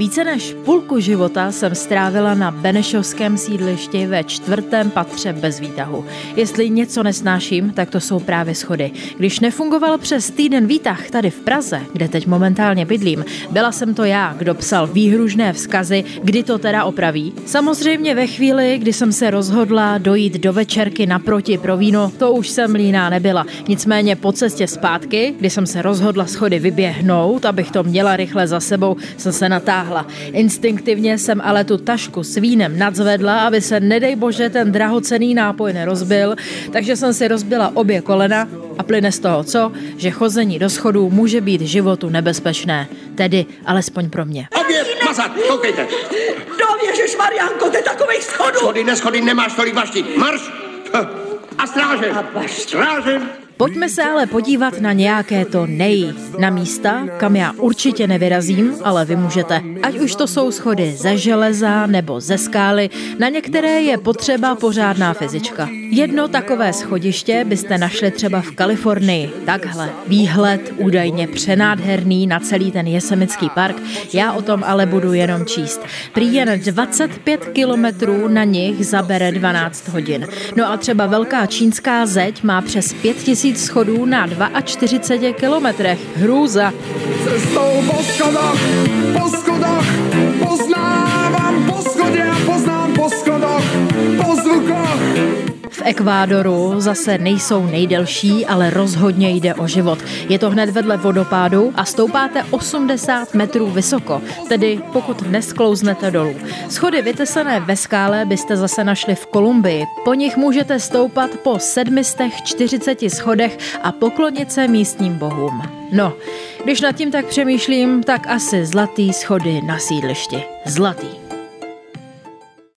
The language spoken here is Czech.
Více než půlku života jsem strávila na Benešovském sídlišti ve čtvrtém patře bez výtahu. Jestli něco nesnáším, tak to jsou právě schody. Když nefungoval přes týden výtah tady v Praze, kde teď momentálně bydlím, byla jsem to já, kdo psal výhružné vzkazy, kdy to teda opraví. Samozřejmě ve chvíli, kdy jsem se rozhodla dojít do večerky naproti pro víno, to už jsem líná nebyla. Nicméně po cestě zpátky, kdy jsem se rozhodla schody vyběhnout, abych to měla rychle za sebou, jsem se natáhla. Instinktivně jsem ale tu tašku s vínem nadzvedla, aby se nedej bože ten drahocený nápoj nerozbil, takže jsem si rozbila obě kolena a plyne z toho co? Že chození do schodů může být životu nebezpečné. Tedy alespoň pro mě. Obě mazat, koukejte. No Marianko, to je takových schodů. Schody, neschody, nemáš tolik vaští. Marš! A stráže! Stráže! Pojďme se ale podívat na nějaké to nej, na místa, kam já určitě nevyrazím, ale vy můžete. Ať už to jsou schody ze železa nebo ze skály, na některé je potřeba pořádná fyzička. Jedno takové schodiště byste našli třeba v Kalifornii. Takhle, výhled údajně přenádherný na celý ten Jesemický park, já o tom ale budu jenom číst. Prý jen 25 kilometrů na nich zabere 12 hodin. No a třeba velká čínská zeď má přes 5000 tisíc schodů na 42 kilometrech. Hrůza. Cestou po V Ekvádoru zase nejsou nejdelší, ale rozhodně jde o život. Je to hned vedle vodopádu a stoupáte 80 metrů vysoko, tedy pokud nesklouznete dolů. Schody vytesané ve skále byste zase našli v Kolumbii. Po nich můžete stoupat po 740 schodech a poklonit se místním bohům. No, když nad tím tak přemýšlím, tak asi zlatý schody na sídlišti. Zlatý.